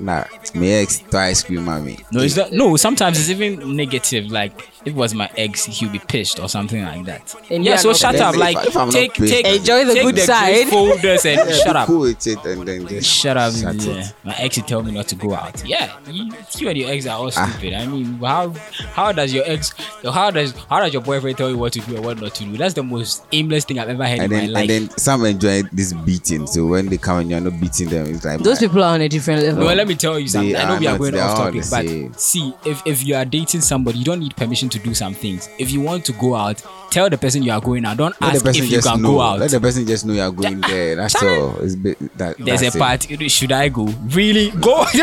Na me ex tɔ ice cream ma me. no, it's not. No, sometimes it's even negative. Like, if it was my ex, he'll be pissed or something like that. And yeah, so shut up. Like, if I'm not take pissed, take Enjoy the take good the side. great folders and Yeah, shut up. Cool with it and then just Shut up. Shut yeah. it. My ex would tell me not to go out. Yeah, you, you and your ex are all Ah. stupid. I mean, how how does your ex, how does how does your boyfriend tell you what to do or what not to do? That's the most aimless thing I've ever heard And in then my life. and then some enjoy this beating. So when they come and you're not beating them, it's like Those man, people are on a different level. no, let me tell you something. They I know we are not- going off topic, but see, if if you are dating somebody, you don't need permission to do some things. If you want to go out, tell the person you are going out. Don't let the ask person if you just can know. go out. Let the person just know you're going there. That's all. It's bit, that. There's that's a it. part. Should I go? Really? Go?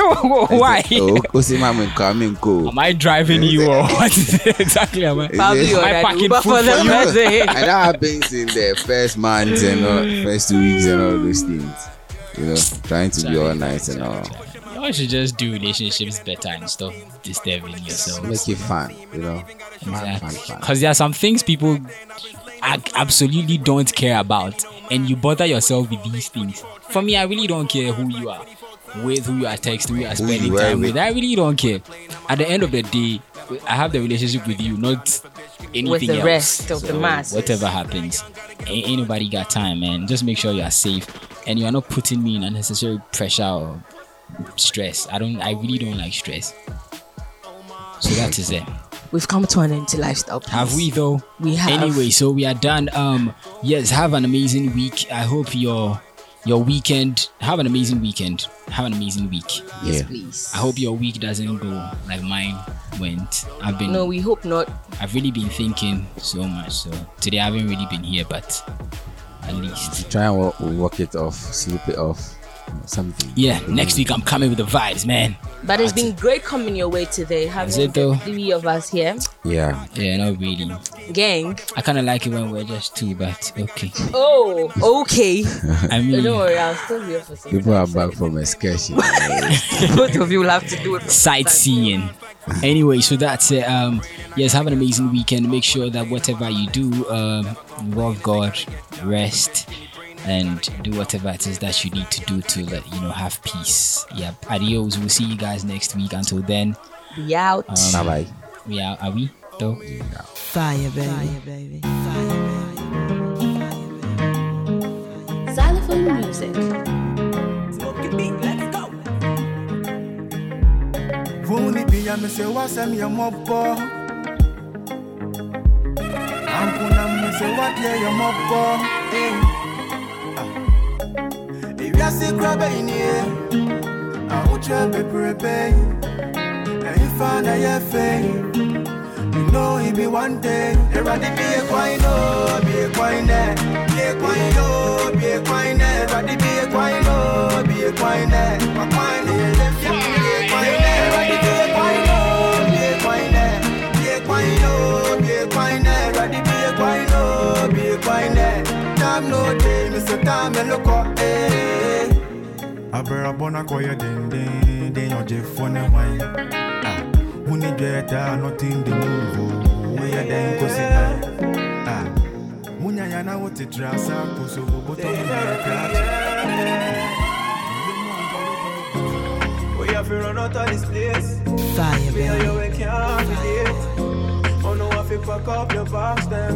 Why? Oh, oh Osi coming go. Am I driving you or what? exactly. Am I? Probably Is it- on Am I an packing food for for the you? and that happens in the first months and all, first two weeks and all those things. You know, trying to be all nice and all. Y'all should just do relationships better and stop disturbing yourself. Make it fun, you know. Fun, fun, fun. Because there are some things people ac- absolutely don't care about, and you bother yourself with these things. For me, I really don't care who you are with, who you are texting, who you are spending you time with. with. I really don't care. At the end of the day, I have the relationship with you, not anything With the else. rest of the mass. Whatever happens, ain't, ain't nobody got time, man. Just make sure you are safe, and you are not putting me in unnecessary pressure or stress. I don't. I really don't like stress. So that is it. We've come to an end to lifestyle. please. Have we though? We have. Anyway, so we are done. Um, yes, have an amazing week. I hope your your weekend. Have an amazing weekend. Have an amazing week. Yes, Yeah. please. I hope your week doesn't go like mine went. I've been. No, we hope not. I've really been thinking so much. So today I haven't really been here, but at least. Try and walk, walk it off, sleep it off, something. Yeah, next week I'm coming with the vibes, man. But it's been great coming your way today. Having it the though? three of us here, Yeah. Yeah, not really. gang. I kind of like it when we're just two, but okay. Oh, okay. I mean, Don't worry, I'll still be here for some People are time. back from excursion. Both of you will have to do it. sightseeing. Anyway, so that's it. Um, yes, have an amazing weekend. Make sure that whatever you do, um, involve God, rest, and do whatever it is that you need to do to let you know have peace. Yeah, adios. We'll see you guys next week. Until then, Be out. um, bye bye. we are. Are we though? Fire, baby. Xylophone music. Vuni pia mese wasem ya mopo Ampuna mese wadye ya mopo Eh Ewiase krabe inie Ahuche bebrebe Na ifa na yefe You know he be one thing. Everybody be a quine, oh, be a quine. Be a quine, oh, be a quine. Everybody be a quine, oh, be a quine. My quine, be a quine be a quine, oh, be a quine. Be a quine, oh, be a quine be a quine, oh, be a quine. Time no day, Mr. Time, look up, eh. abẹ́rẹ́ abọ́nà kọ́yẹ́ dẹ́ndẹ́n dẹ́yàn jẹ́ fọ́nẹ́ wáyé. Wúni jẹ́ ẹ̀ta nothing dey move o, wúyẹ dẹ́n kó sí náà. Múnyà yà náà wò ti tira sá kóso gbogbo tó ń bẹ̀rẹ̀. We have to run out of this place. Fire, Me and baby. you, can't relate. Oh no, if you pack up your box then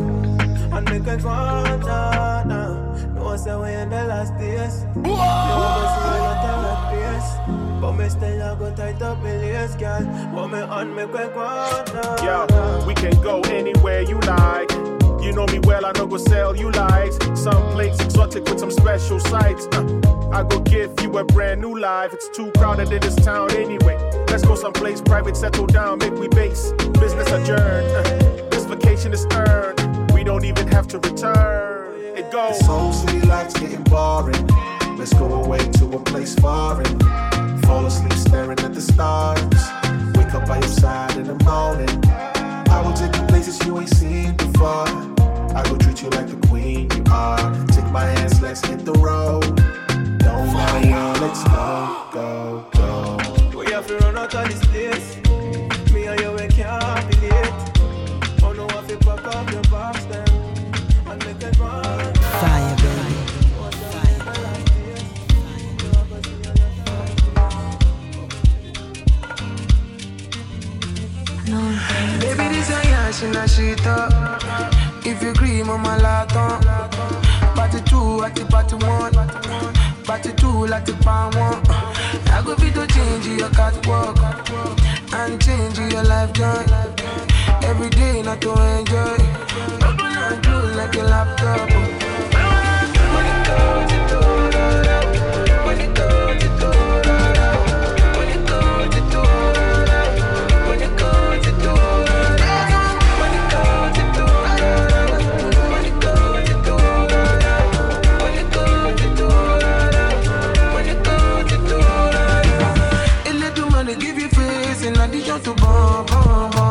and make it go on, nah, nah. No, I say we in the last days. You wanna see a lot of red face. But me still a go tight up my lace, girl. But me on me quick one. Yeah, we can go anywhere you like. You know me well, I know go sell you lights. Some plates exotic with some special sights. Uh, I go give you a brand new life. It's too crowded in this town anyway. Let's go someplace private, settle down, make we base. Business adjourned. Uh, this vacation is earned. We don't even have to return. It goes. This whole city life's getting boring. Let's go away to a place foreign. Fall asleep staring at the stars. Wake up by your side in the morning. I will take you places you ain't seen before. I will treat you like the queen you are. Take my hands, let's hit the road. Don't matter, let's go, go, go. We have to run out of this place. This a yash in a shit up. If you agree, mama laton. Party two at the party one. Party two at the pan one. I go fit to change your catwalk and change your life joy. Every day not to enjoy. Open and close like a laptop. When to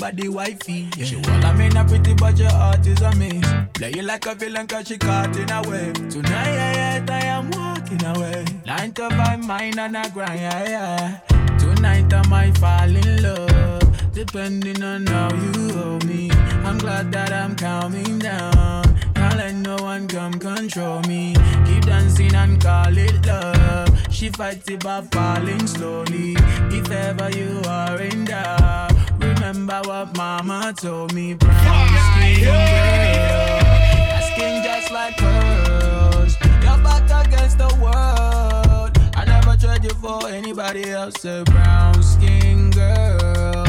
nobody wifey. Yeah. She I mean, a pretty, but your heart is a mess. Play you like a villain cause she caught in a web. Tonight, I am walking away. Nine to five, mine and I grind, yeah, yeah. Tonight I might fall in love. Depending on how you hold me. I'm glad that I'm calming down. Can't let no one come control me. Keep dancing and call it love. She fights it by falling slowly. If ever you are in doubt, Remember what mama told me, brown skin girl. Your skin just like pearls. Your back against the world. I never tried you for anybody else. A brown skin girl.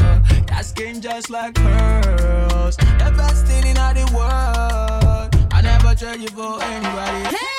Your skin just like pearls. The best thing in all the world. I never tried you for anybody. Hey!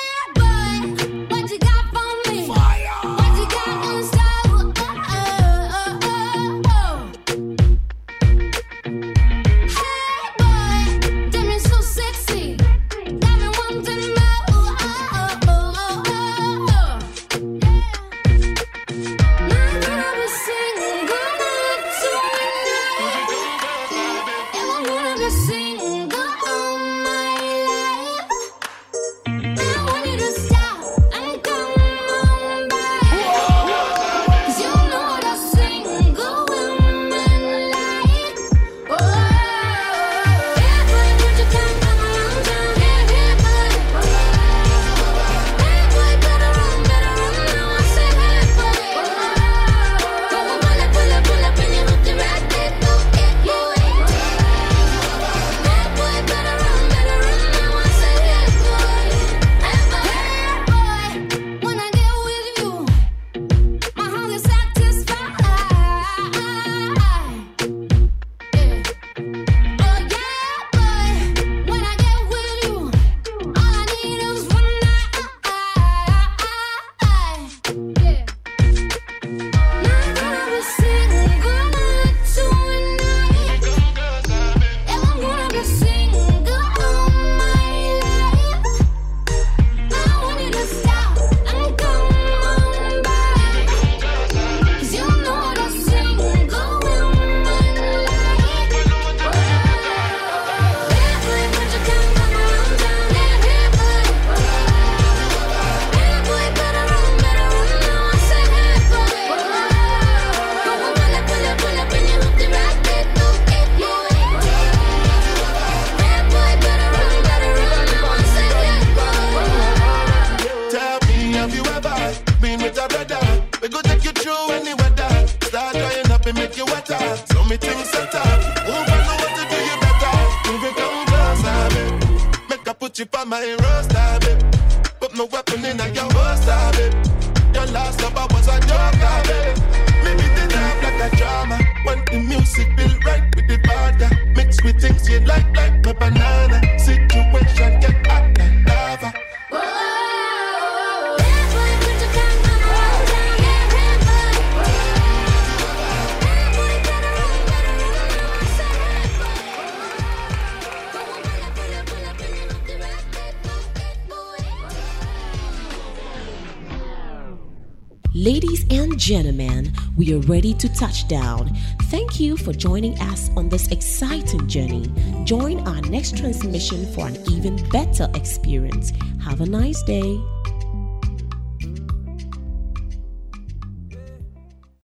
ready to touch down. Thank you for joining us on this exciting journey. Join our next transmission for an even better experience. Have a nice day.